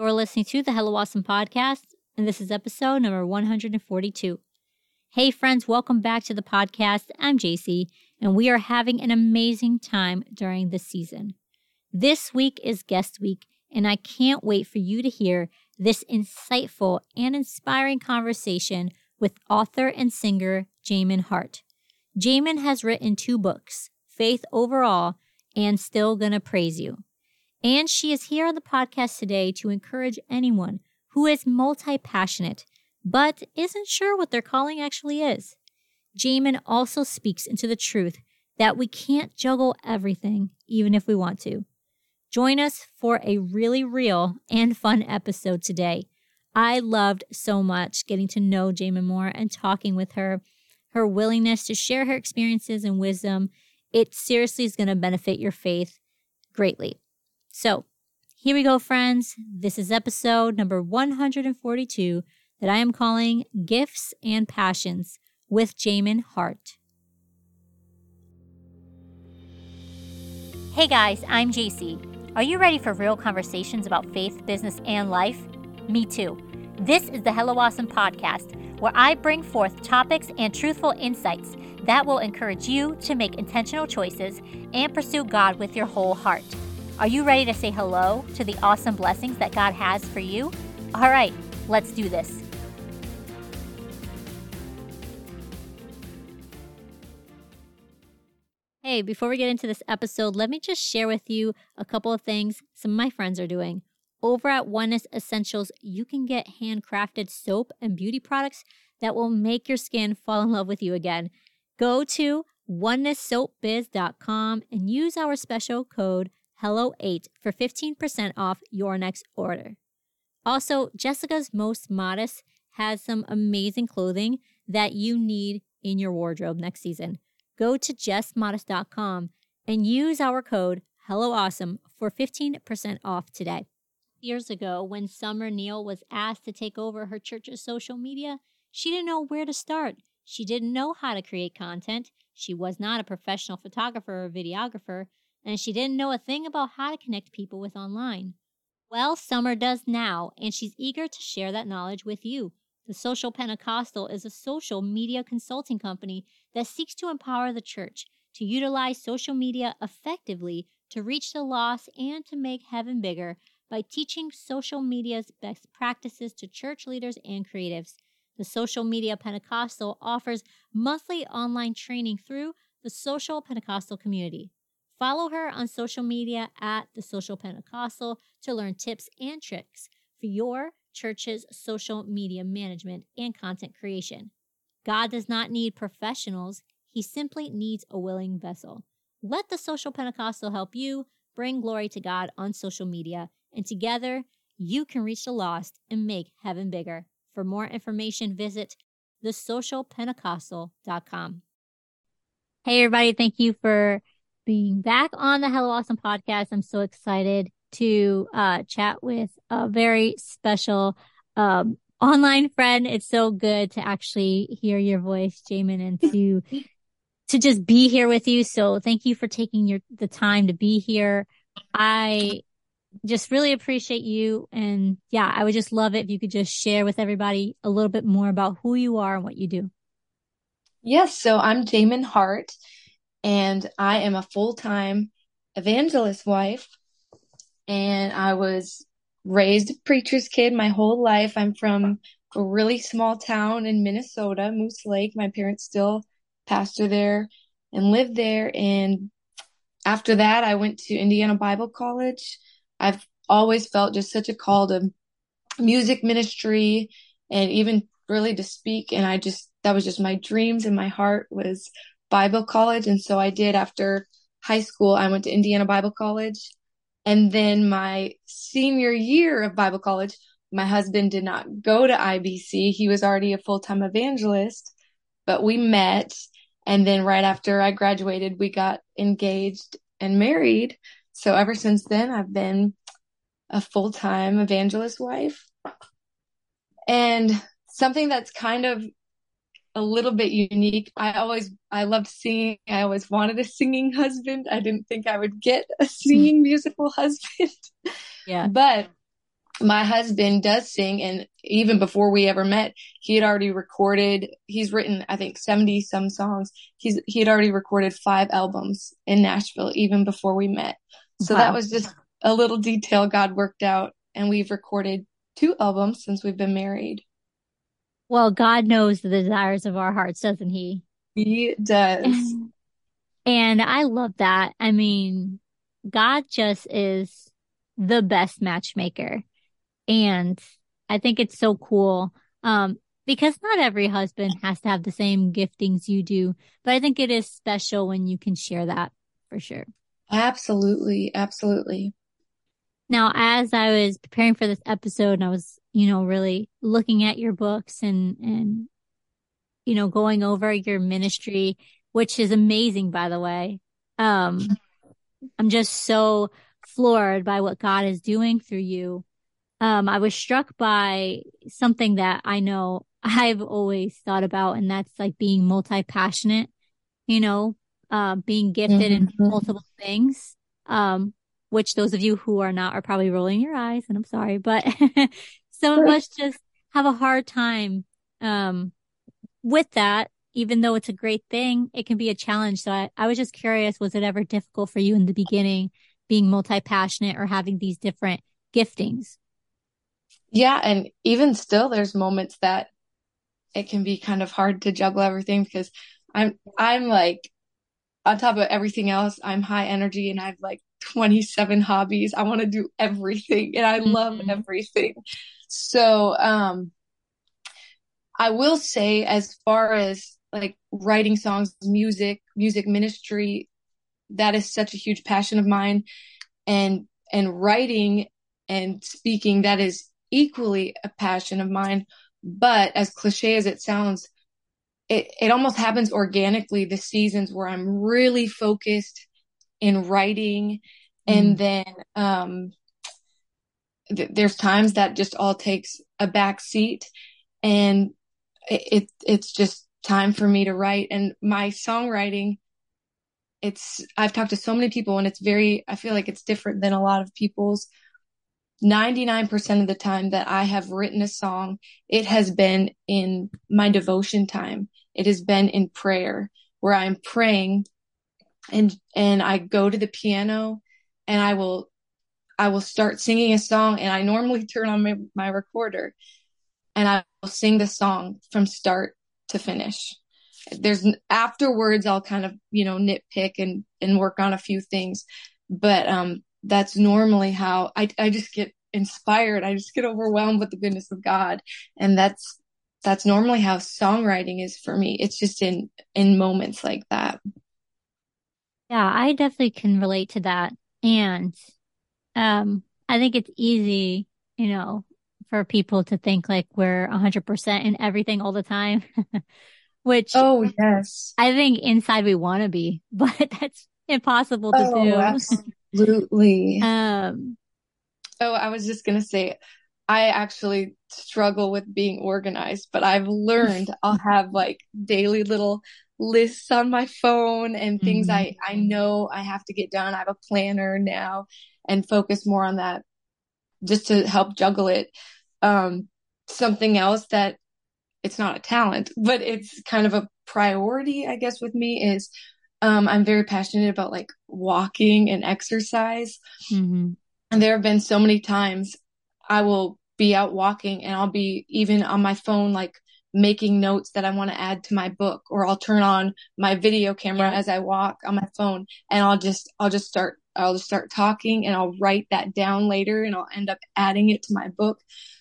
You're listening to the Hello Awesome podcast, and this is episode number 142. Hey, friends, welcome back to the podcast. I'm Jacy, and we are having an amazing time during this season. This week is guest week, and I can't wait for you to hear this insightful and inspiring conversation with author and singer Jamin Hart. Jamin has written two books, Faith Overall and Still Gonna Praise You. And she is here on the podcast today to encourage anyone who is multi passionate but isn't sure what their calling actually is. Jamin also speaks into the truth that we can't juggle everything, even if we want to. Join us for a really real and fun episode today. I loved so much getting to know Jamin more and talking with her, her willingness to share her experiences and wisdom. It seriously is going to benefit your faith greatly. So, here we go, friends. This is episode number 142 that I am calling Gifts and Passions with Jamin Hart. Hey guys, I'm Jacy. Are you ready for real conversations about faith, business, and life? Me too. This is the Hello Awesome podcast, where I bring forth topics and truthful insights that will encourage you to make intentional choices and pursue God with your whole heart. Are you ready to say hello to the awesome blessings that God has for you? All right, let's do this. Hey, before we get into this episode, let me just share with you a couple of things some of my friends are doing. Over at Oneness Essentials, you can get handcrafted soap and beauty products that will make your skin fall in love with you again. Go to onenesssoapbiz.com and use our special code HELLO8 for 15% off your next order. Also, Jessica's Most Modest has some amazing clothing that you need in your wardrobe next season. Go to jessmodest.com and use our code HelloAwesome for 15% off today. Years ago, when Summer Neal was asked to take over her church's social media, she didn't know where to start. She didn't know how to create content. She was not a professional photographer or videographer, and she didn't know a thing about how to connect people with online. Well, Summer does now, and she's eager to share that knowledge with you. The Social Pentecostal is a social media consulting company that seeks to empower the church to utilize social media effectively to reach the lost and to make heaven bigger by teaching social media's best practices to church leaders and creatives. The Social Media Pentecostal offers monthly online training through the Social Pentecostal community. Follow her on social media at the Social Pentecostal to learn tips and tricks for your church's social media management and content creation. God does not need professionals, He simply needs a willing vessel. Let the Social Pentecostal help you bring glory to God on social media, and together you can reach the lost and make heaven bigger. For more information, visit thesocialpentecostal.com. Hey, everybody, thank you for being back on the Hello Awesome podcast. I'm so excited to uh, chat with a very special um, online friend. It's so good to actually hear your voice, Jamin, and to to just be here with you. So thank you for taking your the time to be here. I just really appreciate you. And yeah, I would just love it if you could just share with everybody a little bit more about who you are and what you do. Yes, so I'm Jamin Hart and I am a full time evangelist wife. And I was raised a preacher's kid my whole life. I'm from a really small town in Minnesota, Moose Lake. My parents still pastor there and live there. And after that, I went to Indiana Bible College. I've always felt just such a call to music ministry and even really to speak. And I just, that was just my dreams and my heart was Bible college. And so I did after high school, I went to Indiana Bible College. And then my senior year of Bible college, my husband did not go to IBC. He was already a full time evangelist, but we met. And then right after I graduated, we got engaged and married. So ever since then, I've been a full time evangelist wife. And something that's kind of a little bit unique. I always, I loved singing. I always wanted a singing husband. I didn't think I would get a singing musical husband. Yeah. But my husband does sing and even before we ever met he had already recorded he's written i think 70 some songs he's he had already recorded five albums in nashville even before we met so wow. that was just a little detail god worked out and we've recorded two albums since we've been married well god knows the desires of our hearts doesn't he he does and i love that i mean god just is the best matchmaker and I think it's so cool. Um, because not every husband has to have the same giftings you do, but I think it is special when you can share that for sure. Absolutely. Absolutely. Now, as I was preparing for this episode and I was, you know, really looking at your books and, and, you know, going over your ministry, which is amazing, by the way. Um, I'm just so floored by what God is doing through you um, I was struck by something that I know I've always thought about, and that's like being multi passionate, you know, uh, being gifted mm-hmm. in multiple things. Um, which those of you who are not are probably rolling your eyes, and I'm sorry, but some of us just have a hard time, um, with that. Even though it's a great thing, it can be a challenge. So I, I was just curious, was it ever difficult for you in the beginning being multi passionate or having these different giftings? Yeah, and even still there's moments that it can be kind of hard to juggle everything because I'm I'm like on top of everything else, I'm high energy and I have like 27 hobbies. I want to do everything and I mm-hmm. love everything. So, um I will say as far as like writing songs, music, music ministry, that is such a huge passion of mine and and writing and speaking that is equally a passion of mine. But as cliche as it sounds, it, it almost happens organically the seasons where I'm really focused in writing. Mm. And then, um, th- there's times that just all takes a back seat and it, it, it's just time for me to write and my songwriting it's I've talked to so many people and it's very I feel like it's different than a lot of people's 99% of the time that I have written a song, it has been in my devotion time. It has been in prayer where I'm praying and, and I go to the piano and I will, I will start singing a song and I normally turn on my, my recorder and I will sing the song from start to finish. There's afterwards, I'll kind of, you know, nitpick and, and work on a few things, but, um, that's normally how I, I just get inspired. I just get overwhelmed with the goodness of God. And that's, that's normally how songwriting is for me. It's just in, in moments like that. Yeah, I definitely can relate to that. And, um, I think it's easy, you know, for people to think like we're 100% in everything all the time, which oh yes, I think inside we want to be, but that's impossible to oh, do. Absolutely. um, Oh, I was just going to say, I actually struggle with being organized, but I've learned I'll have like daily little lists on my phone and things mm-hmm. I, I know I have to get done. I have a planner now and focus more on that just to help juggle it. Um, something else that it's not a talent, but it's kind of a priority, I guess, with me is, um, I'm very passionate about like walking and exercise. Mm-hmm. And there have been so many times I will be out walking and I'll be even on my phone, like making notes that I want to add to my book, or I'll turn on my video camera as I walk on my phone and I'll just, I'll just start, I'll just start talking and I'll write that down later and I'll end up adding it to my book.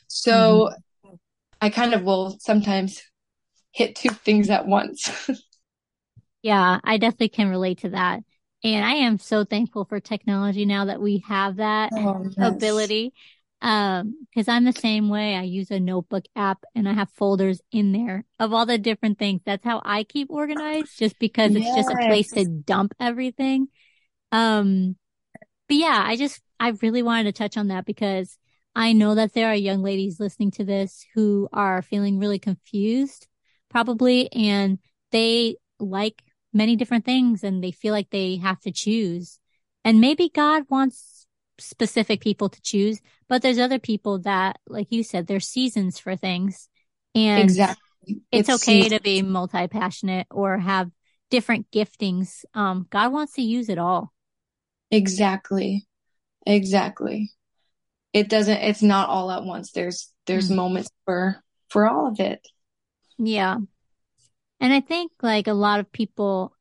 So mm-hmm. I kind of will sometimes hit two things at once. yeah, I definitely can relate to that. And I am so thankful for technology now that we have that oh, yes. ability. Um, cause I'm the same way. I use a notebook app and I have folders in there of all the different things. That's how I keep organized just because yes. it's just a place to dump everything. Um, but yeah, I just, I really wanted to touch on that because I know that there are young ladies listening to this who are feeling really confused probably and they like many different things and they feel like they have to choose. And maybe God wants specific people to choose, but there's other people that, like you said, there's seasons for things. And Exactly. it's, It's okay season. to be multi passionate or have different giftings. Um, God wants to use it all. Exactly. Exactly. It doesn't, it's not all at once. There's, there's Mm. moments for, for all of it. Yeah. And I think like a lot of people,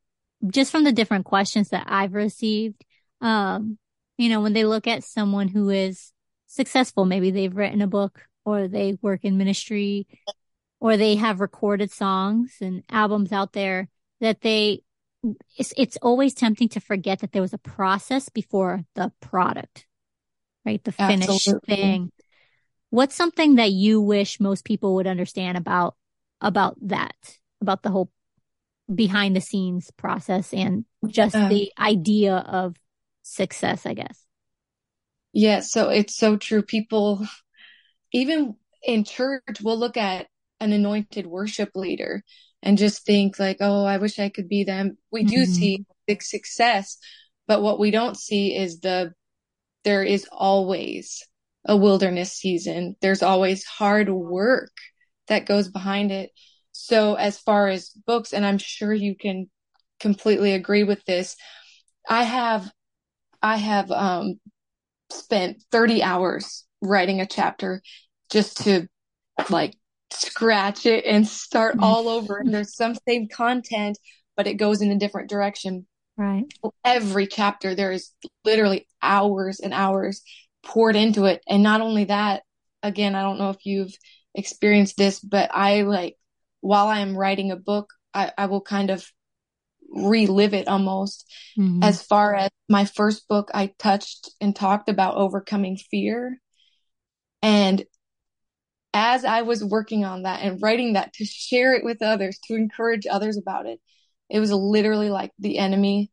just from the different questions that I've received, um, you know, when they look at someone who is successful, maybe they've written a book or they work in ministry or they have recorded songs and albums out there that they, it's, it's always tempting to forget that there was a process before the product, right? The finished Absolutely. thing. What's something that you wish most people would understand about, about that, about the whole behind the scenes process and just Yeah. the idea of success, I guess. Yeah, so it's so true. People, even in church, will look at an anointed worship leader and just think like, oh, I wish I could be them. We do Mhm. see big success, but what we don't see is the, there is always a wilderness season. There's always hard work that goes behind it. So as far as books, and I'm sure you can completely agree with this, I have, I have, um, spent 30 hours writing a chapter just to like scratch it and start Mhm. all over. And there's some same content, but it goes in a different direction. Right. Every chapter, there is literally hours and hours poured into it. And not only that, again, I don't know if you've experienced this, but I like, while I am writing a book, I, I will kind of relive it almost Mhm. as far as my first book, I touched and talked about overcoming fear. And as I was working on that and writing that to share it with others, to encourage others about it, it was literally like the enemy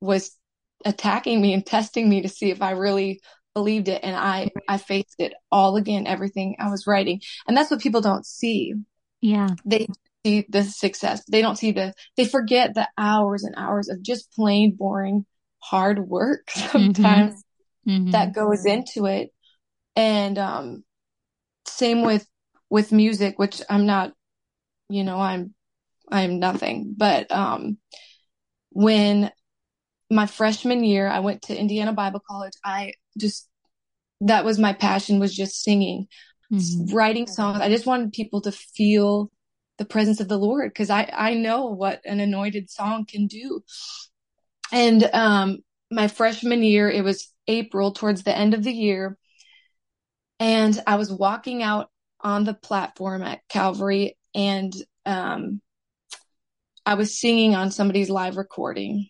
was attacking me and testing me to see if I really believed it. And I, I faced it all again, everything I was writing. And that's what people don't see. yeah. They see the success. They don't see the, they forget the hours and hours of just plain boring hard work sometimes Mhm. that goes into it. And, um, same with, with music, which I'm not, you know, I'm, I'm nothing, but, um, when my freshman year, I went to Indiana Bible College. I just, that was my passion was just singing, Mhm. writing songs. I just wanted people to feel the presence of the Lord because I, I know what an anointed song can do. And, um, my freshman year, it was April towards the end of the year. And I was walking out on the platform at Calvary and, um, I was singing on somebody's live recording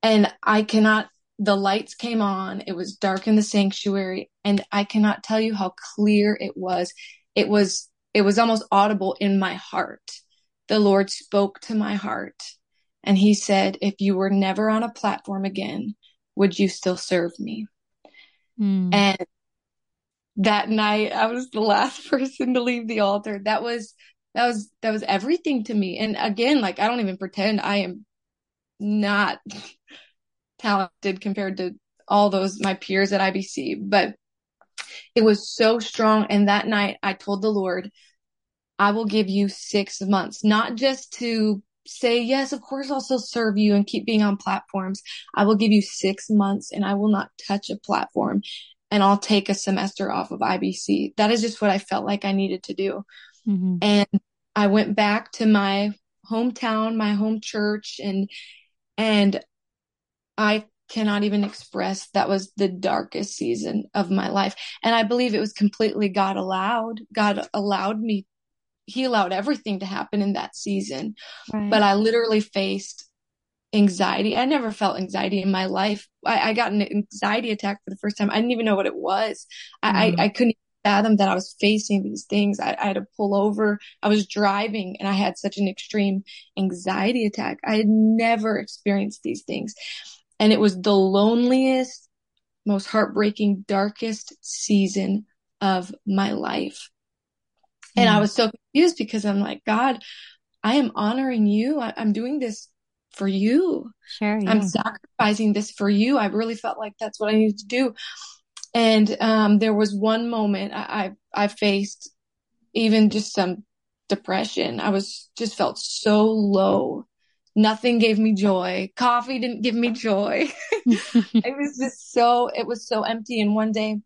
and I cannot, the lights came on. It was dark in the sanctuary and I cannot tell you how clear it was. It was, it was almost audible in my heart. The Lord spoke to my heart and he said, if you were never on a platform again, would you still serve me? Mm. And that night I was the last person to leave the altar. That was, that was, that was everything to me. And again, like I don't even pretend I am not talented compared to all those my peers at IBC, but it was so strong. And that night I told the Lord, I will give you six months, not just to say, yes, of course I'll still serve you and keep being on platforms. I will give you six months and I will not touch a platform and I'll take a semester off of IBC. That is just what I felt like I needed to do. Mhm. And I went back to my hometown, my home church and, and I cannot even express that was the darkest season of my life. And I believe it was completely God allowed. God allowed me, He allowed everything to happen in that season. Right. But I literally faced anxiety. I never felt anxiety in my life. I, I got an anxiety attack for the first time. I didn't even know what it was. I, Mhm. I, I couldn't fathom that I was facing these things. I, I had to pull over. I was driving and I had such an extreme anxiety attack. I had never experienced these things. And it was the loneliest, most heartbreaking, darkest season of my life. And I Mm. was so confused because I'm like, God, I am honoring you. I, I'm doing this for you. Sure. Yeah. I'm sacrificing this for you. I really felt like that's what I needed to do. And um, there was one moment I, I, I faced even just some depression. I was just felt so low. Nothing gave me joy. Coffee didn't give me joy. it was just so it was so empty. And one day,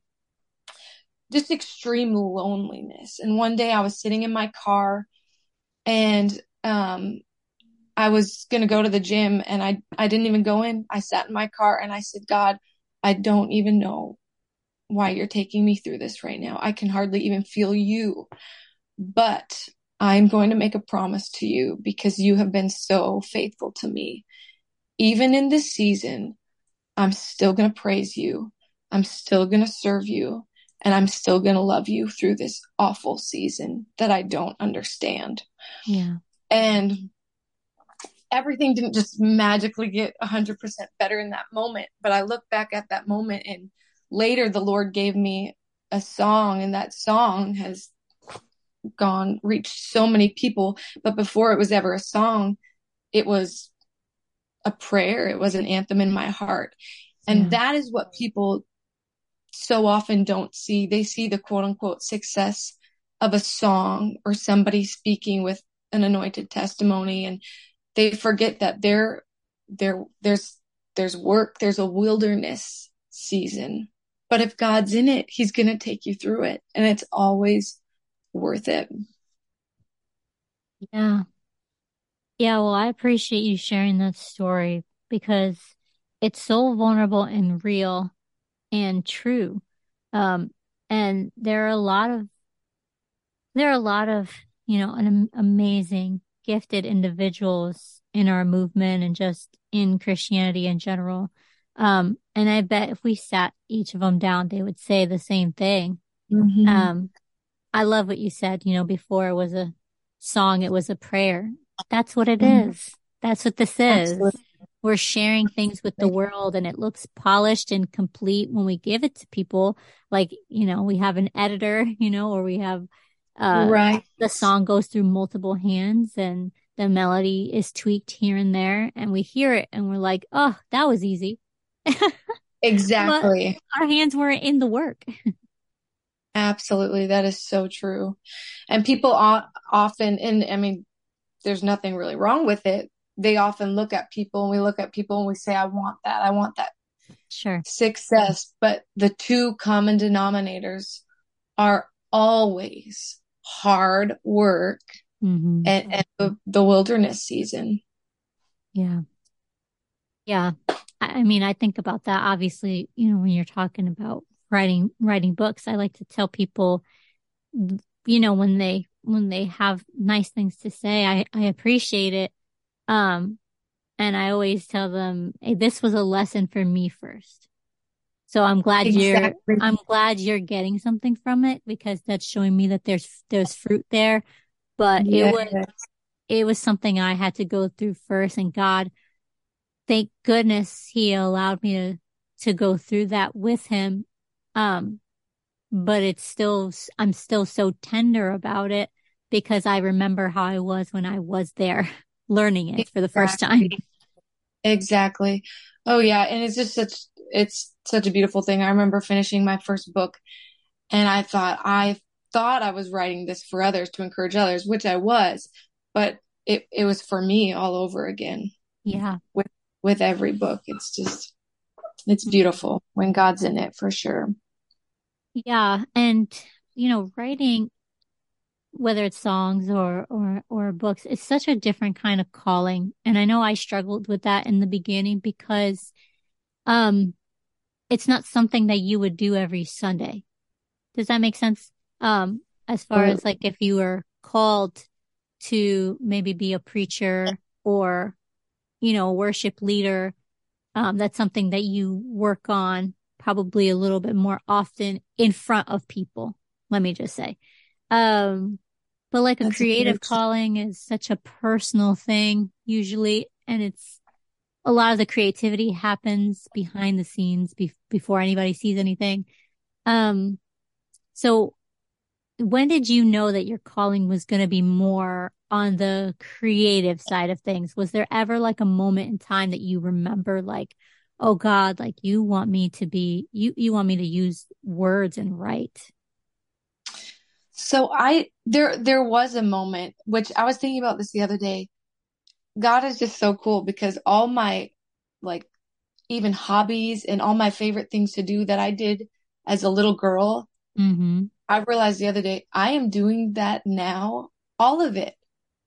just extreme loneliness. And one day I was sitting in my car and um I was going to go to the gym and I I didn't even go in. I sat in my car and I said, "God, I don't even know why you're taking me through this right now. I can hardly even feel you. But I'm going to make a promise to you because you have been so faithful to me. Even in this season, I'm still going to praise you. I'm still going to serve you and I'm still going to love you through this awful season that I don't understand. Yeah. And everything didn't just magically get 100% better in that moment, but I look back at that moment and later the Lord gave me a song and that song has gone reached so many people, but before it was ever a song, it was a prayer, it was an anthem in my heart. And yeah. that is what people so often don't see. They see the quote unquote success of a song or somebody speaking with an anointed testimony and they forget that there there there's there's work, there's a wilderness season. But if God's in it, he's going to take you through it and it's always worth it. Yeah. Yeah, well, I appreciate you sharing that story because it's so vulnerable and real and true. Um, and there are a lot of, there are a lot of, you know, an amazing, gifted individuals in our movement and just in Christianity in general. Um, and I bet if we sat each of them down, they would say the same thing. Mm-hmm. Um, I love what you said, you know, before it was a song, it was a prayer. That's what it mm-hmm. is. That's what this is. Absolutely we're sharing things with the world and it looks polished and complete when we give it to people. Like, you know, we have an editor, you know, or we have, uh, right. the song goes through multiple hands and the melody is tweaked here and there and we hear it and we're like, oh, that was easy. exactly. our hands weren't in the work. Absolutely. That is so true. And people often, and I mean, there's nothing really wrong with it, they often look at people and we look at people and we say, I want that. I want that sure success. But the two common denominators are always hard work mm-hmm. and, and the, the wilderness season. Yeah. Yeah. I mean, I think about that obviously, you know, when you're talking about writing, writing books, I like to tell people, you know, when they, when they have nice things to say, I, I appreciate it. Um, and I always tell them, hey, this was a lesson for me first. So I'm glad exactly. you're, I'm glad you're getting something from it because that's showing me that there's, there's fruit there. But it was, it was something I had to go through first. And God, thank goodness he allowed me to, to go through that with him. Um, but it's still, I'm still so tender about it because I remember how I was when I was there. learning it for the first time. Exactly. Oh yeah. And it's just such, it's such a beautiful thing. I remember finishing my first book and I thought, I thought I was writing this for others to encourage others, which I was, but it, it was for me all over again. Yeah. With, with every book. It's just, it's beautiful when God's in it for sure. Yeah. And, you know, writing whether it's songs or or or books it's such a different kind of calling and i know i struggled with that in the beginning because um it's not something that you would do every sunday does that make sense um as far as like if you were called to maybe be a preacher or you know a worship leader um that's something that you work on probably a little bit more often in front of people let me just say um but like a That's creative calling is such a personal thing usually. And it's a lot of the creativity happens behind the scenes be- before anybody sees anything. Um, so when did you know that your calling was going to be more on the creative side of things? Was there ever like a moment in time that you remember like, oh God, like you want me to be, you, you want me to use words and write? So I, there, there was a moment, which I was thinking about this the other day. God is just so cool because all my like even hobbies and all my favorite things to do that I did as a little girl, Mm-hmm. I realized the other day I am doing that now, all of it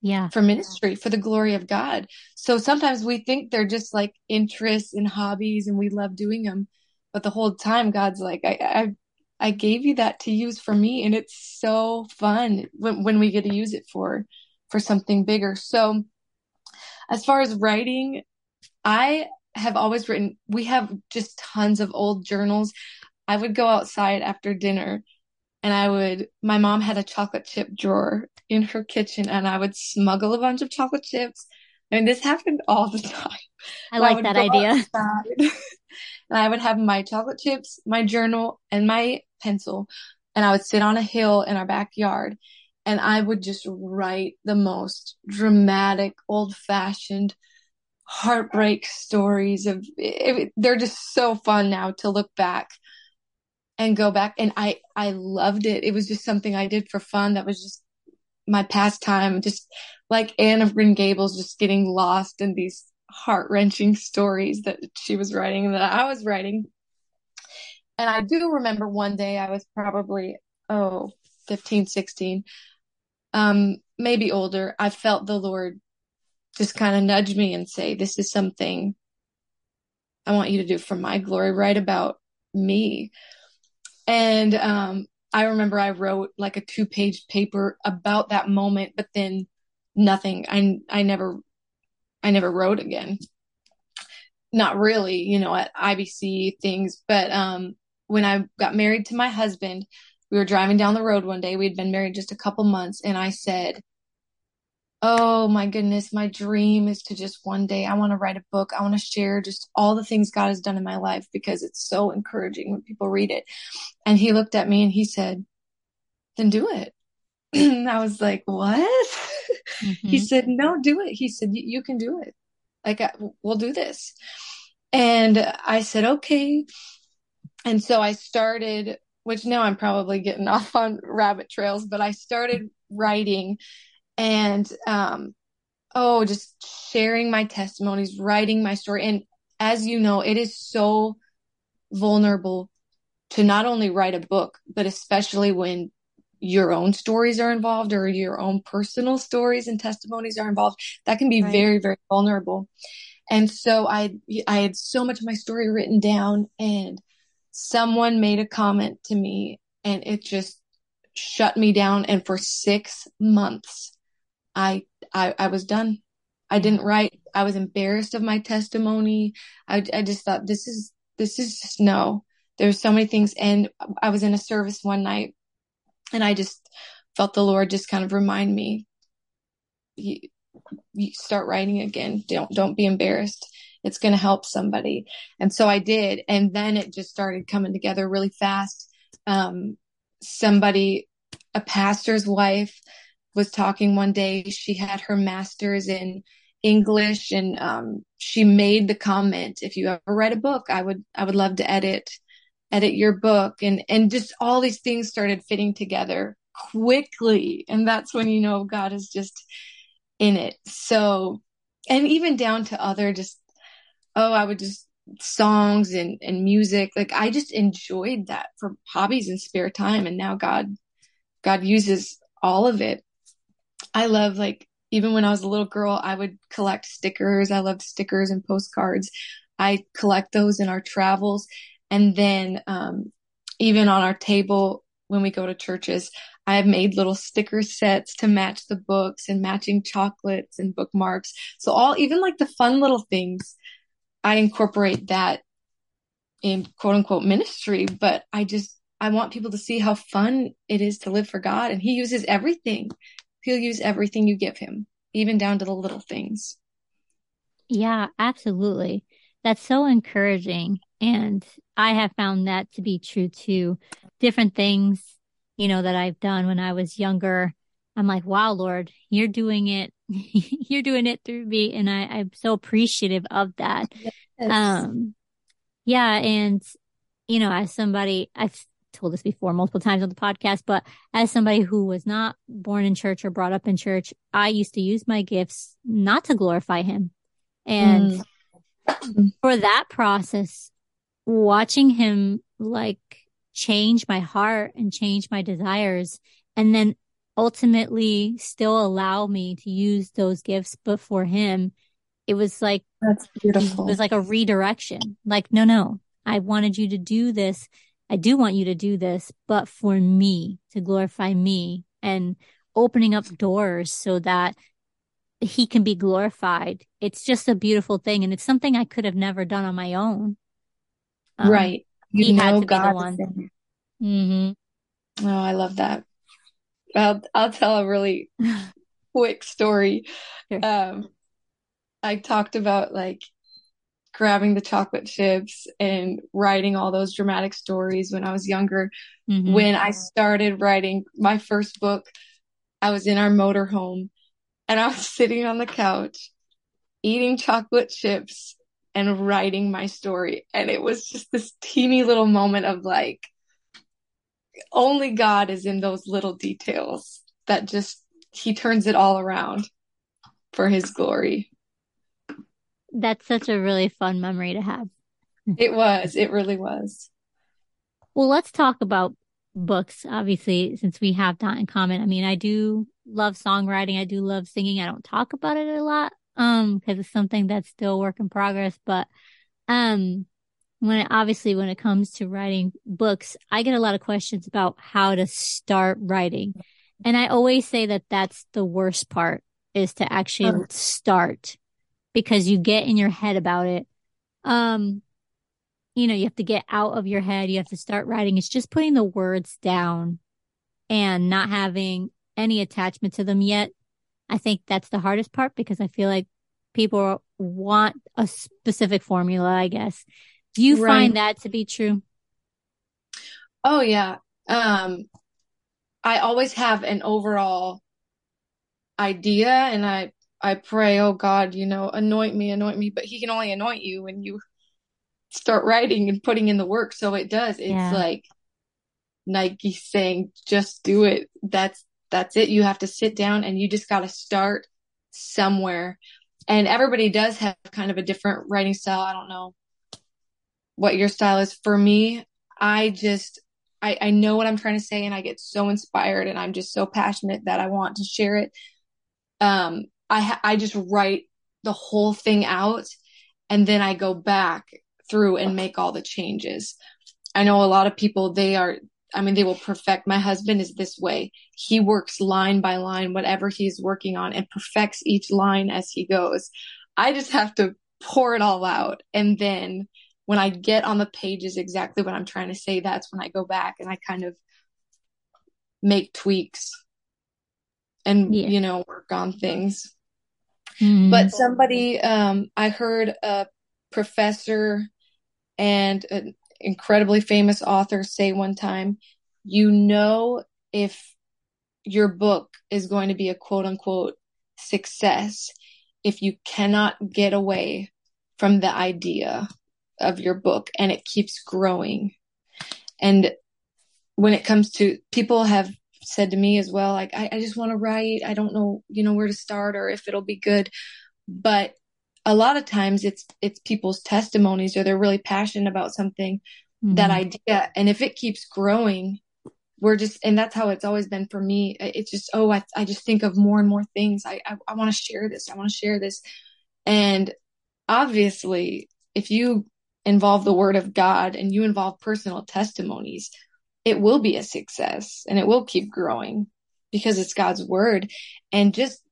Yeah. for ministry, for the glory of God. So sometimes we think they're just like interests and hobbies and we love doing them. But the whole time God's like, I, I, I gave you that to use for me. And it's so fun when, when we get to use it for, for something bigger. So as far as writing, I have always written, we have just tons of old journals. I would go outside after dinner and I would, my mom had a chocolate chip drawer in her kitchen and I would smuggle a bunch of chocolate chips. I mean, this happened all the time. I like would that idea. and I would have my chocolate chips, my journal, and my pencil. And I would sit on a hill in our backyard and I would just write the most dramatic, old fashioned heartbreak stories of it, they're just so fun now to look back and go back and I I loved it. It was just something I did for fun. That was just my pastime, just like Anne of Green Gables just getting lost in these heart-wrenching stories that she was writing and that I was writing. And I do remember one day I was probably oh 15, 16, um maybe older. I felt the Lord just kind of nudge me and say, this is something I want you to do for my glory, write about me. And um, I remember I wrote like a two page paper about that moment, but then nothing. I, I never, I never wrote again. Not really, you know, at IBC things, but um, when I got married to my husband, we were driving down the road one day. We'd been married just a couple months, and I said, Oh my goodness, my dream is to just one day, I want to write a book. I want to share just all the things God has done in my life because it's so encouraging when people read it. And he looked at me and he said, Then do it. And I was like, What? He hmm said, No, do it. He said, You can do it. Like, I, we'll do this. And I said, Okay. And so I started, which now I'm probably getting off on rabbit trails, but I started writing and um oh just sharing my testimonies writing my story. And as you know it is so vulnerable to not only write a book but especially when your own stories are involved or your own personal stories and testimonies are involved that can be Right. very very vulnerable. And so i i had so much of my story written down and someone made a comment to me and it just shut me down. And for 6 months I, I, I was done. I didn't write. I was embarrassed of my testimony. I, I just thought this is, this is just no. There's so many things. And I was in a service one night and I just felt the Lord just kind of remind me, you, you start writing again. Don't, don't be embarrassed. It's going to help somebody. And so I did. And then it just started coming together really fast. Um, somebody, a pastor's wife was talking one day. She had her master's in English and um, she made the comment, if you ever write a book, I would, I would love to edit, edit your book. And, and just all these things started fitting together quickly. And that's when you know God is just in it. So, and even down to other just, oh, I would just songs and, and music. Like I just enjoyed that for hobbies and spare time. And now God, God uses all of it. I love like, even when I was a little girl, I would collect stickers. I loved stickers and postcards. I collect those in our travels. And then, um, even on our table when we go to churches, I have made little sticker sets to match the books and matching chocolates and bookmarks. So all, even like the fun little things, I incorporate that in quote unquote ministry, but I just, I want people to see how fun it is to live for God and he uses everything. He'll use everything you give him, even down to the little things. Yeah, absolutely. That's so encouraging. And I have found that to be true too. Different things you know, that I've done when I was younger. I'm like, wow, Lord, you're doing it. you're doing it through me. And I, I'm so appreciative of that. Yes. Um, yeah. And, you know, as somebody, I've told this before multiple times on the podcast, but as somebody who was not born in church or brought up in church, I used to use my gifts not to glorify him. And mm. for that process, watching him like change my heart and change my desires and then ultimately still allow me to use those gifts before him it was like that's beautiful it was like a redirection like no no i wanted you to do this i do want you to do this but for me to glorify me and opening up doors so that he can be glorified it's just a beautiful thing and it's something i could have never done on my own um, right you he had to God be the one. Mm-hmm. Oh, I love that. I'll I'll tell a really quick story. Sure. Um, I talked about like grabbing the chocolate chips and writing all those dramatic stories when I was younger. Mm-hmm. When I started writing my first book, I was in our motorhome and I was sitting on the couch eating chocolate chips and writing my story. And it was just this teeny little moment of like, only God is in those little details that just, he turns it all around for his glory. That's such a really fun memory to have. It was. It really was. Well, let's talk about books, obviously, since we have that in common. I mean, I do love songwriting. I do love singing. I don't talk about it a lot um, because it's something that's still work in progress. But, um, when it, obviously when it comes to writing books, I get a lot of questions about how to start writing. And I always say that that's the worst part is to actually start because you get in your head about it. Um, you know, you have to get out of your head. You have to start writing. It's just putting the words down and not having any attachment to them yet. I think that's the hardest part because I feel like people want a specific formula, I guess. Do you right. find that to be true? Oh yeah. Um I always have an overall idea and I I pray, oh God, you know, anoint me, anoint me, but he can only anoint you when you start writing and putting in the work. So it does. It's yeah. like Nike saying, just do it. That's that's it. You have to sit down and you just got to start somewhere. And everybody does have kind of a different writing style. I don't know what your style is. For me, I just, I, I know what I'm trying to say and I get so inspired and I'm just so passionate that I want to share it. Um, I, ha- I just write the whole thing out and then I go back through and make all the changes. I know a lot of people, they are, I mean, they will perfect. My husband is this way. He works line by line, whatever he's working on, and perfects each line as he goes. I just have to pour it all out. And then when I get on the pages exactly what I'm trying to say, that's when I go back and I kind of make tweaks and, yeah. you know, work on things. Mm-hmm. But somebody, um, I heard a professor and an incredibly famous author say one time, you know, if your book is going to be a quote unquote success if you cannot get away from the idea of your book and it keeps growing. And when it comes to people have said to me as well, like, I, I just want to write. I don't know, you know, where to start or if it'll be good. But a lot of times it's it's people's testimonies or they're really passionate about something mm-hmm. that idea and if it keeps growing we're just and that's how it's always been for me it's just oh i, I just think of more and more things i i, I want to share this i want to share this and obviously if you involve the word of god and you involve personal testimonies it will be a success and it will keep growing because it's god's word and just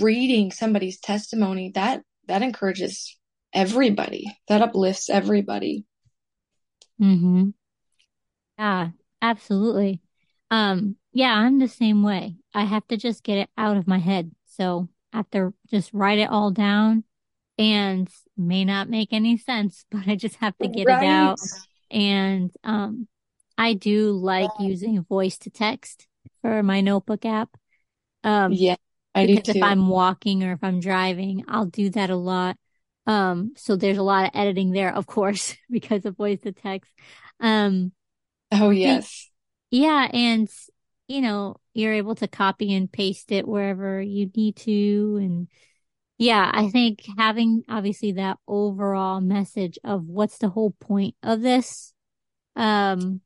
reading somebody's testimony that that encourages everybody. That uplifts everybody. Mm-hmm. Yeah, absolutely. Um yeah, I'm the same way. I have to just get it out of my head. So I have to just write it all down and may not make any sense, but I just have to get right. it out. And um I do like using voice to text for my notebook app. Um, yeah, I do too. If I'm walking or if I'm driving, I'll do that a lot. Um, so there's a lot of editing there, of course, because of voice to text. Um, oh yes. Yeah. And, you know, you're able to copy and paste it wherever you need to. And yeah, I think having obviously that overall message of what's the whole point of this, um,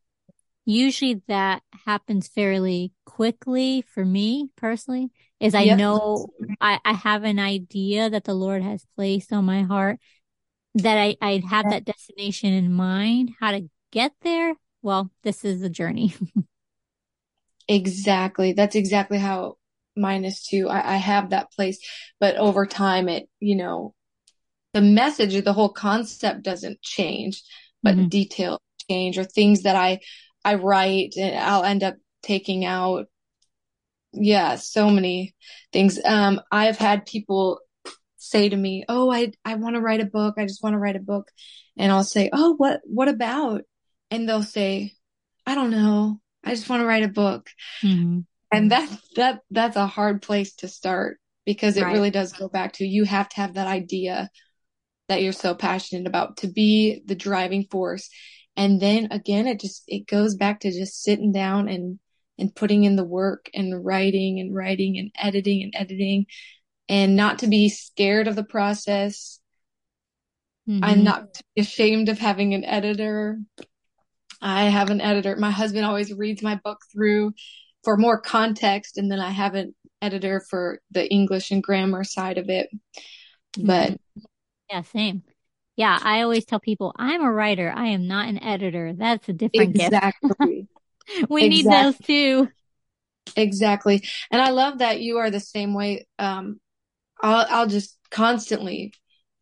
usually that happens fairly quickly for me personally is I yep. know I, I have an idea that the Lord has placed on my heart that I, I have that destination in mind, how to get there. Well, this is the journey. exactly. That's exactly how mine is too. I, I have that place, but over time it, you know, the message or the whole concept doesn't change, but mm-hmm. detail change or things that I I write and I'll end up taking out yeah, so many things. Um I've had people say to me, "Oh, I I want to write a book. I just want to write a book." And I'll say, "Oh, what what about?" And they'll say, "I don't know. I just want to write a book." Mm-hmm. And that that that's a hard place to start because it right. really does go back to you have to have that idea that you're so passionate about to be the driving force and then again it just it goes back to just sitting down and and putting in the work and writing and writing and editing and editing and not to be scared of the process. Mm-hmm. i'm not ashamed of having an editor. I have an editor. My husband always reads my book through for more context and then i have an editor for the english and grammar side of it. But mm-hmm. yeah same yeah, I always tell people I'm a writer. I am not an editor. That's a different exactly. gift. we exactly. need those too. Exactly. And I love that you are the same way. Um, I'll, I'll just constantly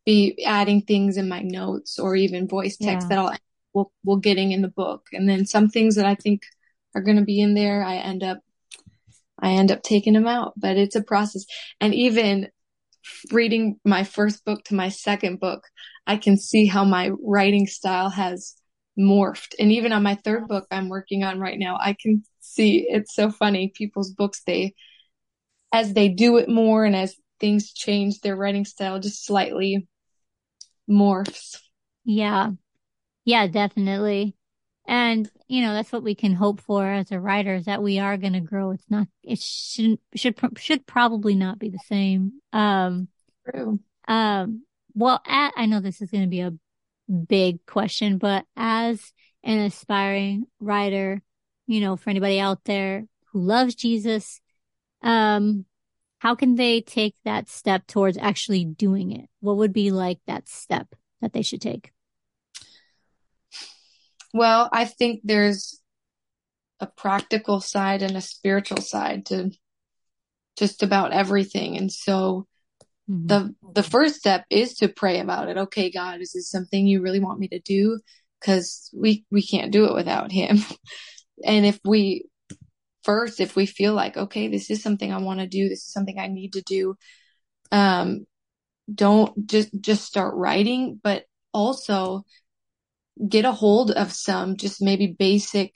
be adding things in my notes or even voice text yeah. that I'll we'll, we'll getting in the book. And then some things that I think are going to be in there, I end up I end up taking them out, but it's a process. And even reading my first book to my second book, I can see how my writing style has morphed. And even on my third book I'm working on right now, I can see it's so funny. People's books, they, as they do it more and as things change, their writing style just slightly morphs. Yeah. Yeah, definitely. And, you know, that's what we can hope for as a writer is that we are going to grow. It's not, it shouldn't, should, should probably not be the same. Um, True. Um, well, at, I know this is going to be a big question, but as an aspiring writer, you know, for anybody out there who loves Jesus, um, how can they take that step towards actually doing it? What would be like that step that they should take? Well, I think there's a practical side and a spiritual side to just about everything. And so mm-hmm. the the first step is to pray about it. Okay, God, is this something you really want me to do? Cuz we we can't do it without him. and if we first if we feel like okay, this is something I want to do, this is something I need to do, um don't just just start writing, but also get a hold of some just maybe basic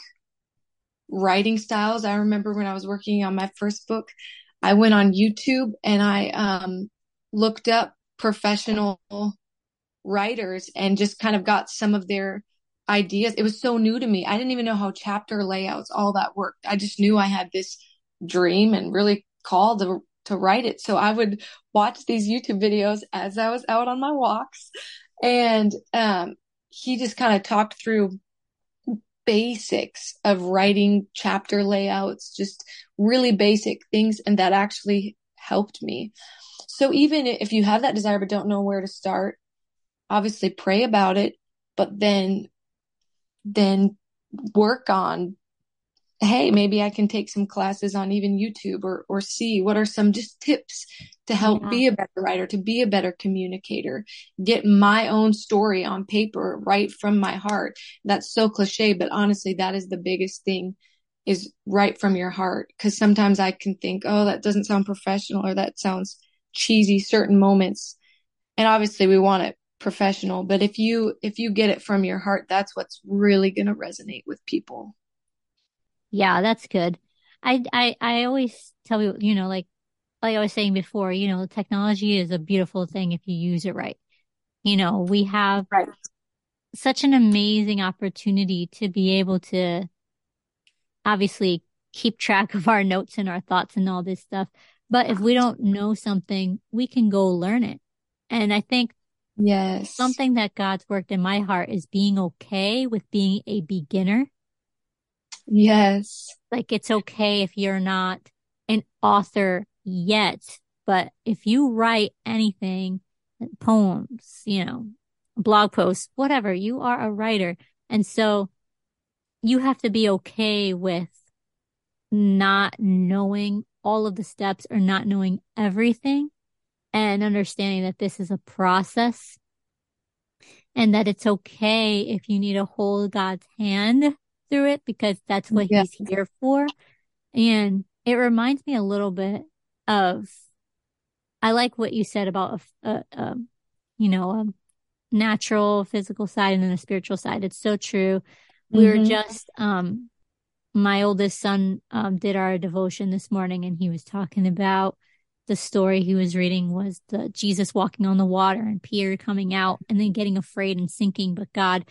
writing styles. I remember when I was working on my first book, I went on YouTube and I um, looked up professional writers and just kind of got some of their ideas. It was so new to me. I didn't even know how chapter layouts, all that worked. I just knew I had this dream and really called to, to write it. So I would watch these YouTube videos as I was out on my walks and um, he just kind of talked through basics of writing chapter layouts, just really basic things. And that actually helped me. So even if you have that desire but don't know where to start, obviously pray about it, but then, then work on hey, maybe I can take some classes on even YouTube or, or see what are some just tips to help yeah. be a better writer, to be a better communicator, get my own story on paper right from my heart. That's so cliche, but honestly, that is the biggest thing is right from your heart. Cause sometimes I can think, oh, that doesn't sound professional or that sounds cheesy certain moments. And obviously we want it professional, but if you, if you get it from your heart, that's what's really going to resonate with people. Yeah, that's good. I, I, I always tell you, you know, like, like I was saying before, you know, technology is a beautiful thing if you use it right. You know, we have Right. such an amazing opportunity to be able to obviously keep track of our notes and our thoughts and all this stuff. But if we don't know something, we can go learn it. And I think Yes. something that God's worked in my heart is being okay with being a beginner. Yes. Like it's okay if you're not an author yet, but if you write anything, poems, you know, blog posts, whatever, you are a writer. And so you have to be okay with not knowing all of the steps or not knowing everything and understanding that this is a process and that it's okay if you need to hold God's hand through it because that's what Yeah. he's here for. And it reminds me a little bit of, I like what you said about, a, a, a you know, a natural physical side and then a spiritual side. It's so true. We were Mhm. just, um, my oldest son, um, did our devotion this morning and he was talking about the story he was reading was the Jesus walking on the water and Peter coming out and then getting afraid and sinking, but God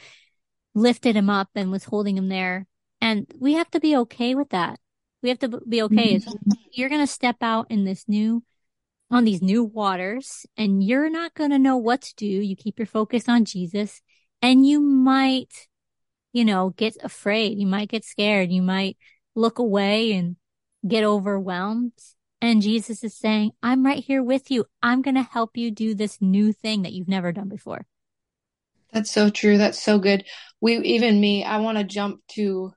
lifted him up and was holding him there. And we have to be okay with that. We have to be okay. Mm-hmm. It's, you're going to step out in this new, on these new waters and you're not going to know what to do. You keep your focus on Jesus and you might, you know, get afraid. You might get scared. You might look away and get overwhelmed. And Jesus is saying, I'm right here with you. I'm going to help you do this new thing that you've never done before. That's so true. That's so good. We, even me, I want to jump to,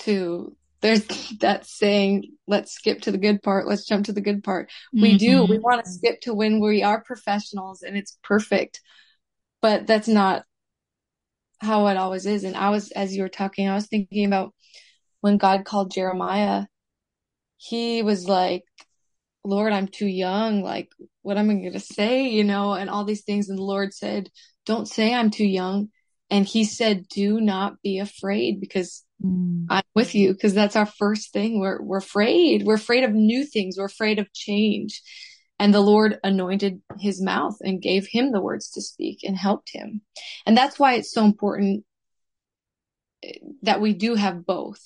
to, there's that saying, let's skip to the good part. Let's jump to the good part. We do. Mm-hmm. We want to skip to when we are professionals and it's perfect, but that's not how it always is. And I was, as you were talking, I was thinking about when God called Jeremiah, he was like, Lord, I'm too young. Like, what am I going to say? You know, and all these things. And the Lord said, don't say I'm too young. And he said, do not be afraid because Mm. I'm with you. Because that's our first thing. We're, we're afraid. We're afraid of new things. We're afraid of change. And the Lord anointed his mouth and gave him the words to speak and helped him. And that's why it's so important eh, that we do have both.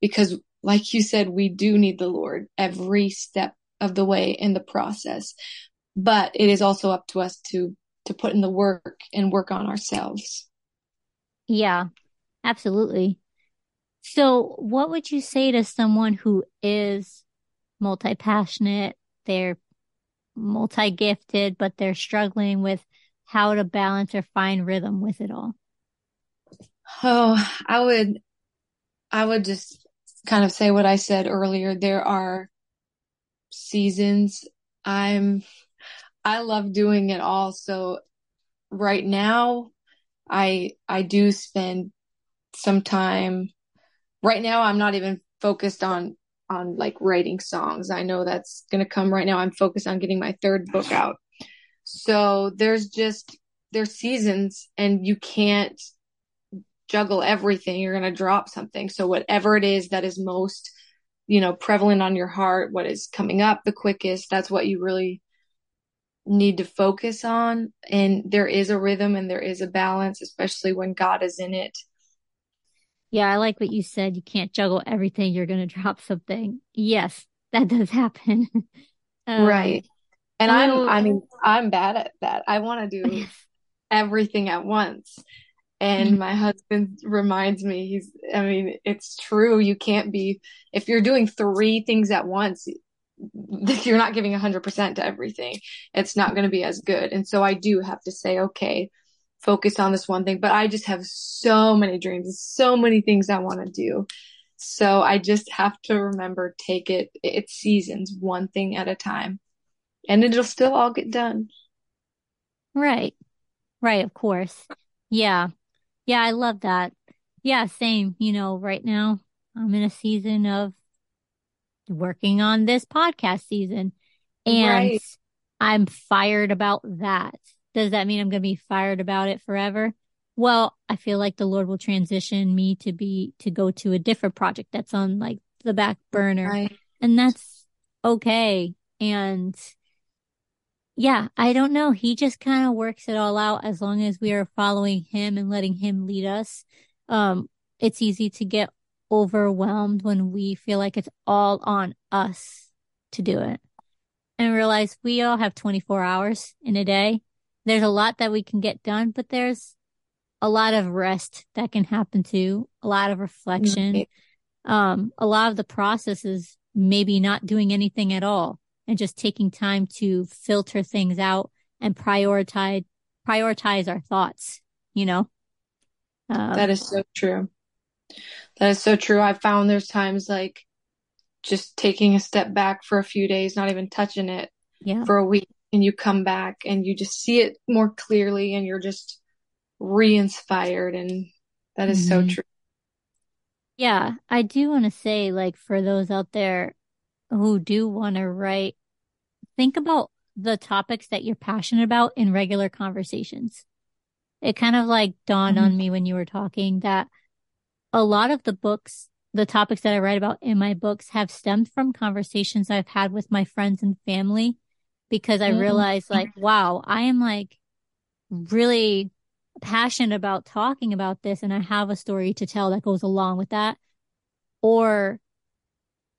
Because like you said, we do need the Lord every step of the way in the process. But it is also up to us to, to put in the work and work on ourselves. Yeah, absolutely. So what would you say to someone who is multi-passionate, they're multi-gifted, but they're struggling with how to balance or find rhythm with it all? Oh, I would, I would just kind of say what I said earlier. There are seasons. I'm, I love doing it all. So right now, I, I do spend some time. Right now, I'm not even focused on, on like writing songs. I know that's going to come right now. I'm focused on getting my third book out. So there's just, there's seasons and you can't juggle everything. You're going to drop something. So whatever it is that is most, you know, prevalent on your heart, what is coming up the quickest, that's what you really need to focus on. And there is a rhythm and there is a balance, especially when God is in it. Yeah, I like what you said. You can't juggle everything. You're going to drop something. Yes, that does happen. Um, Right. And I'm, I mean, I'm bad at that. I want to do everything at once. And Mhm. my husband reminds me, he's, I mean, it's true. You can't be, if you're doing three things at once, you're not giving 100% to everything. It's not going to be as good. And so I do have to say, okay, focus on this one thing. But I just have so many dreams, so many things I want to do. So I just have to remember, take it, it's seasons, one thing at a time. And it'll still all get done. Right. Right, of course. Yeah. Yeah, I love that. Yeah, same. You know, right now I'm in a season of working on this podcast season and Right. I'm fired about that. Does that mean I'm going to be fired about it forever? well, I feel like the Lord will transition me to be to go to a different project that's on like the back burner. Right. And that's okay. And yeah, I don't know. He just kind of works it all out as long as we are following him and letting him lead us. Um, it's easy to get overwhelmed when we feel like it's all on us to do it and realize we all have 24 hours in a day. There's a lot that we can get done, but there's a lot of rest that can happen too, a lot of reflection. Right. Um, a lot of the process is maybe not doing anything at all and just taking time to filter things out and prioritize prioritize our thoughts you know um, that is so true that is so true I've found there's times like just taking a step back for a few days not even touching it yeah. for a week and you come back and you just see it more clearly and you're just re-inspired and that is mm-hmm. so true yeah i do want to say like for those out there who do want to write, think about the topics that you're passionate about in regular conversations. It kind of like dawned mm-hmm. on me when you were talking that a lot of the books, the topics that I write about in my books have stemmed from conversations I've had with my friends and family because I mm-hmm. realized like, wow, I am like really passionate about talking about this and I have a story to tell that goes along with that. Or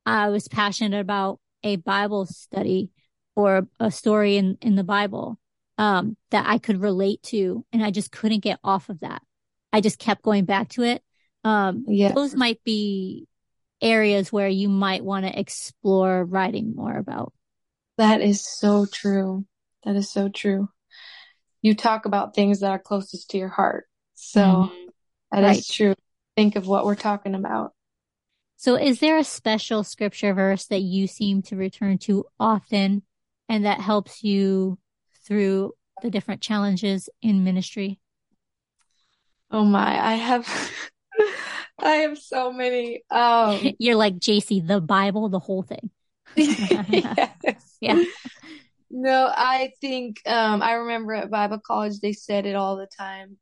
I was passionate about a Bible study or a story in, in the Bible, um, that I could relate to. And I just couldn't get off of that. I just kept going back to it. Um, yeah. those might be areas where you might want to explore writing more about. That is so true. That is so true. You talk about things that are closest to your heart. So mm-hmm. that right. is true. Think of what we're talking about. So is there a special scripture verse that you seem to return to often and that helps you through the different challenges in ministry? Oh my, I have I have so many. Um You're like Jacy, the Bible, the whole thing. yes. Yeah. No, I think um I remember at Bible college they said it all the time.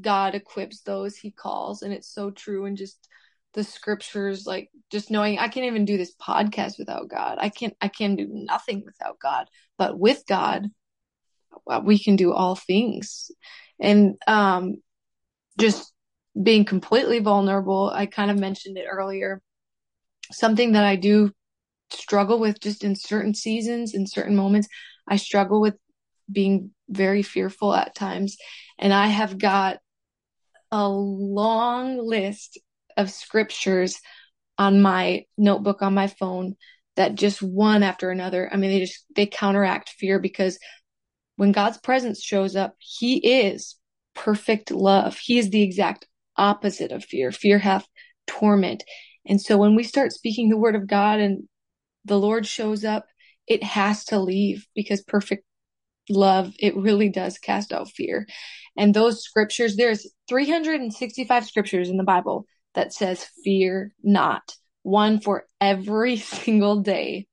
God equips those he calls and it's so true and just the scriptures like just knowing i can't even do this podcast without god i can't i can do nothing without god but with god we can do all things and um just being completely vulnerable i kind of mentioned it earlier something that i do struggle with just in certain seasons in certain moments i struggle with being very fearful at times and i have got a long list of scriptures on my notebook on my phone that just one after another. I mean, they just, they counteract fear because when God's presence shows up, he is perfect love. He is the exact opposite of fear. Fear hath torment. And so when we start speaking the word of God and the Lord shows up, it has to leave because perfect love, it really does cast out fear. And those scriptures, there's 365 scriptures in the Bible that says, Fear not, one for every single day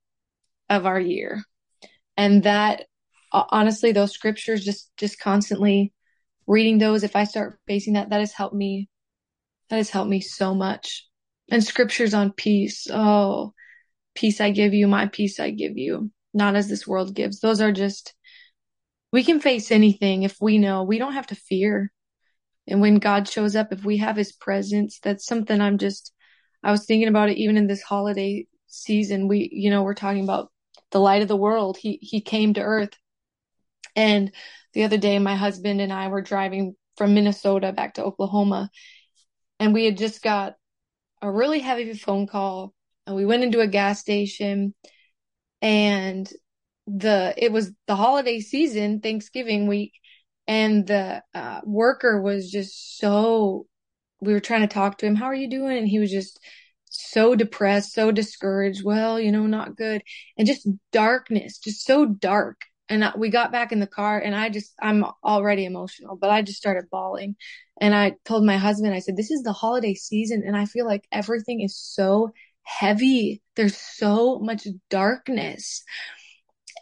of our year. And that, uh, honestly, those scriptures, just, just constantly reading those, if I start facing that, that has helped me, that has helped me so much. And scriptures on peace. Oh, peace I give you, my peace I give you, not as this world gives. Those are just, we can face anything if we know we don't have to fear and when God shows up, if we have his presence, that's something I'm just, I was thinking about it even in this holiday season. We, you know, we're talking about the light of the world. He, he came to earth. And the other day, my husband and I were driving from Minnesota back to Oklahoma and we had just got a really heavy phone call and we went into a gas station and the, it was the holiday season, Thanksgiving week and the uh, worker was just so we were trying to talk to him how are you doing? And he was just so depressed so discouraged. Well you know not good. And just darkness just so dark and we got back in the car and i just i'm already emotional but i just started bawling. And i told my husband i said this is the holiday season and i feel like everything is so heavy. There's so much darkness.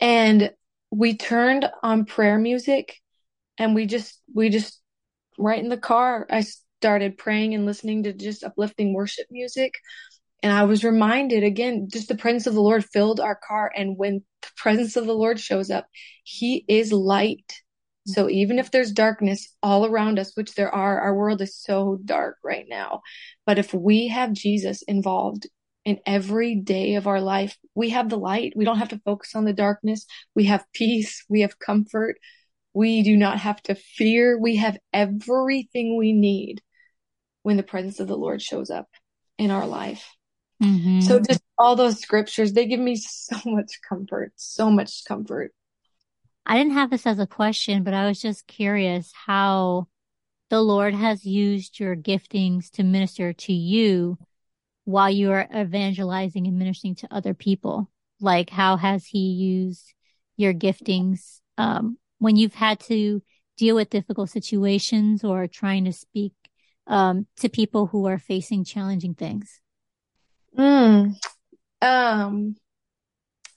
And we turned on prayer music and we just we just right in the car, I started praying and listening to just uplifting worship music. And I was reminded again, just the presence of the Lord filled our car. And when the presence of the Lord shows up, He is light. So mm-hmm. even if there's darkness all around us, which there are, our world is so dark right now. But if we have Jesus involved in every day of our life, we have the light. We don't have to focus on the darkness. We have peace. We have comfort. We do not have to fear. We have everything we need when the presence of the Lord shows up in our life. Mm-hmm. So just all those scriptures, they give me so much comfort, so much comfort. I didn't have this as a question, but I was just curious how the Lord has used your giftings to minister to you while you are evangelizing and ministering to other people. Like, how has He used your giftings um, when you've had to deal with difficult situations or trying to speak um, to people who are facing challenging things? Mm, um,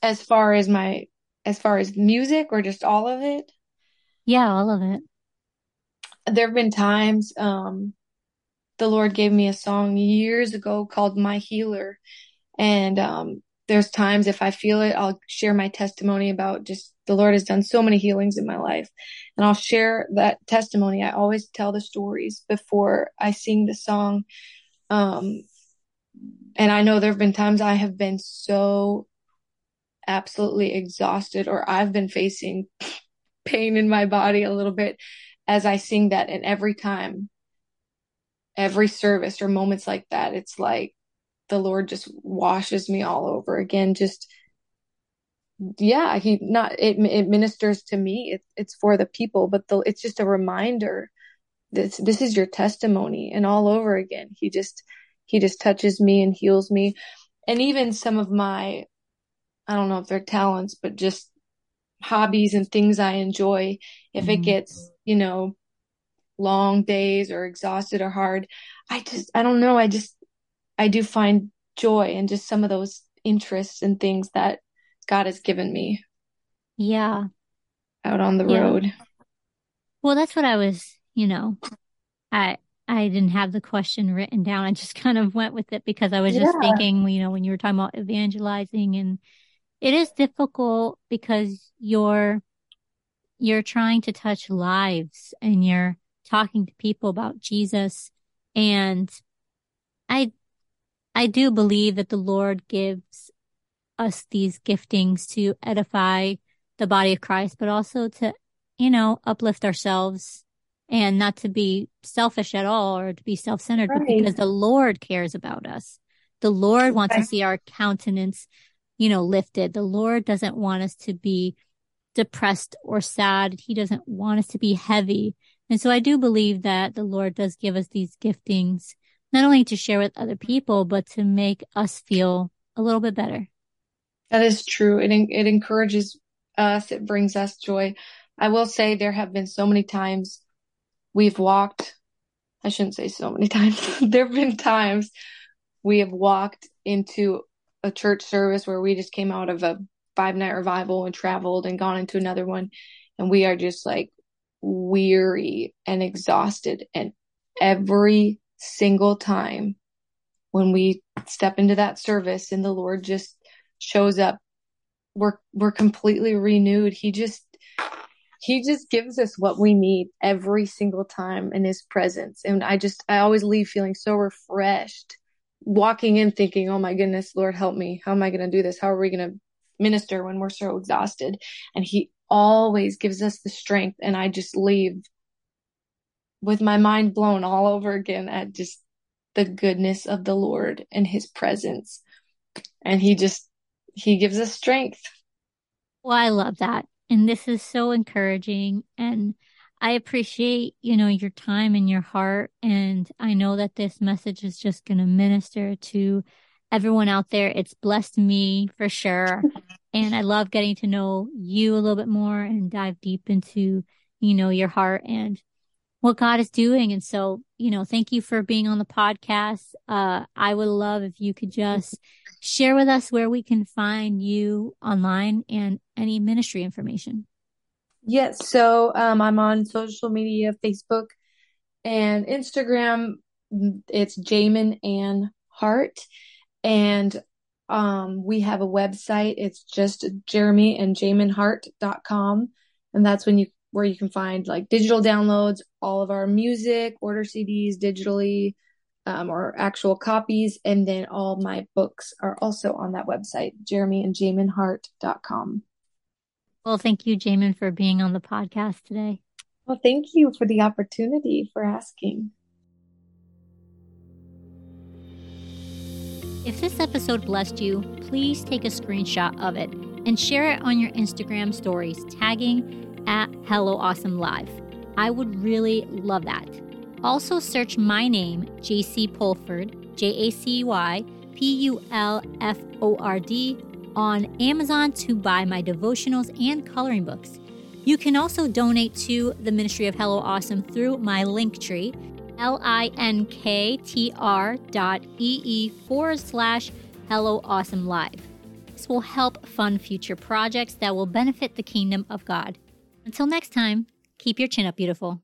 as far as my as far as music or just all of it? Yeah, all of it. There have been times um the Lord gave me a song years ago called My Healer. And um there's times if I feel it, I'll share my testimony about just the Lord has done so many healings in my life. And I'll share that testimony. I always tell the stories before I sing the song. Um and I know there have been times I have been so absolutely exhausted or I've been facing pain in my body a little bit as I sing that. And every time, every service or moments like that, it's like the Lord just washes me all over again. Just, yeah, he not, it, it ministers to me. It, it's for the people, but the, it's just a reminder this, this is your testimony and all over again. He just, he just touches me and heals me. And even some of my I don't know if they're talents, but just hobbies and things I enjoy. If mm-hmm. it gets, you know, long days or exhausted or hard, I just, I don't know. I just, I do find joy in just some of those interests and things that God has given me. Yeah. Out on the yeah. road. Well, that's what I was, you know, I, I didn't have the question written down. I just kind of went with it because I was yeah. just thinking, you know, when you were talking about evangelizing and it is difficult because you're you're trying to touch lives and you're talking to people about Jesus and I I do believe that the Lord gives us these giftings to edify the body of Christ but also to you know uplift ourselves and not to be selfish at all or to be self-centered right. but because the Lord cares about us the Lord wants to see our countenance you know, lifted. The Lord doesn't want us to be depressed or sad. He doesn't want us to be heavy. And so I do believe that the Lord does give us these giftings, not only to share with other people, but to make us feel a little bit better. That is true. It, it encourages us. It brings us joy. I will say there have been so many times we've walked. I shouldn't say so many times. there have been times we have walked into a church service where we just came out of a five night revival and traveled and gone into another one. And we are just like weary and exhausted. And every single time when we step into that service and the Lord just shows up, we're, we're completely renewed. He just, he just gives us what we need every single time in his presence. And I just, I always leave feeling so refreshed walking in thinking, oh my goodness, Lord, help me. How am I going to do this? How are we going to minister when we're so exhausted? And He always gives us the strength. And I just leave with my mind blown all over again at just the goodness of the Lord and His presence. And He just, He gives us strength. Well, I love that. And this is so encouraging. And I appreciate, you know, your time and your heart. And I know that this message is just going to minister to everyone out there. It's blessed me for sure. and I love getting to know you a little bit more and dive deep into, you know, your heart and what God is doing. And so, you know, thank you for being on the podcast. Uh, I would love if you could just share with us where we can find you online and any ministry information. Yes. So um, I'm on social media, Facebook, And Instagram, it's Jamin and Hart. And um, we have a website. It's just Jeremy and JaminHart.com. And that's when you where you can find like digital downloads, all of our music, order CDs digitally, um, or actual copies. And then all my books are also on that website, jeremyandjaminhart.com. Well, thank you, Jamin, for being on the podcast today. Well, thank you for the opportunity for asking. If this episode blessed you, please take a screenshot of it and share it on your Instagram stories, tagging at Hello Awesome Live. I would really love that. Also, search my name, Jacy Pulford, J A C Y P U L F O R D, on Amazon to buy my devotionals and coloring books. You can also donate to the Ministry of Hello Awesome through my link tree, L-I-N-K-T-R dot E-E forward slash Hello Awesome Live. This will help fund future projects that will benefit the kingdom of God. Until next time, keep your chin up, beautiful.